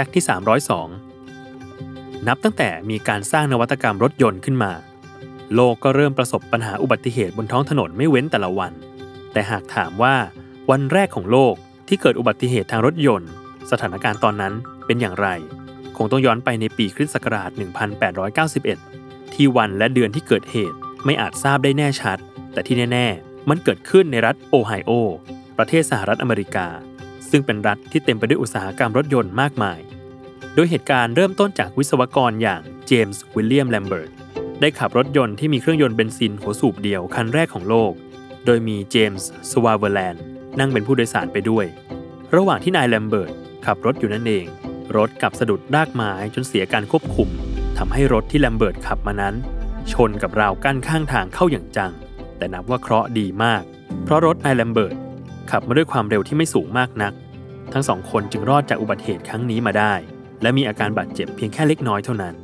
ฟกต์ที่ 302 นับตั้งแต่มีการสร้างนวัตกรรมรถยนต์ขึ้นมา โลกก็เริ่มประสบปัญหาอุบัติเหตุบนท้องถนนไม่เว้นแต่ละวัน แต่หากถามว่าวันแรกของโลกที่เกิดอุบัติเหตุทางรถยนต์ สถานการณ์ตอนนั้นเป็นอย่างไร คงต้องย้อนไปในปีคริสต์ศักราช 1891 ที่วันและเดือนที่เกิดเหตุไม่อาจทราบได้แน่ชัด แต่ที่แน่ ๆ มันเกิดขึ้นในรัฐโอไฮโอ ประเทศสหรัฐอเมริกา ซึ่งเป็นรัฐที่เต็มไปด้วยอุตสาหกรรมรถยนต์มากมาย โดยเหตุการณ์เริ่มต้นจากวิศวกรอย่างเจมส์วิลเลียมแลมเบิร์ตได้ขับรถยนต์ที่มีเครื่องยนต์เบนซินหัวสูบเดียวคันแรกของโลก โดยมีเจมส์สวาเวอร์แลนด์นั่งเป็นผู้โดยสารไปด้วย ระหว่างที่นายแลมเบิร์ตขับรถอยู่นั่นเอง รถกลับสะดุดรากไม้จนเสียการควบคุมทำให้รถที่แลมเบิร์ตขับมานั้น ชนกับราวกั้นข้างทางเข้าอย่างจัง แต่นับว่าเคราะห์ดีมาก เพราะรถนายแลมเบิร์ต ขับมาด้วยความเร็วที่ไม่สูงมากนัก ทั้งสองคนจึงรอดจากอุบัติเหตุครั้งนี้มาได้ และมีอาการบาดเจ็บเพียงแค่เล็กน้อยเท่านั้น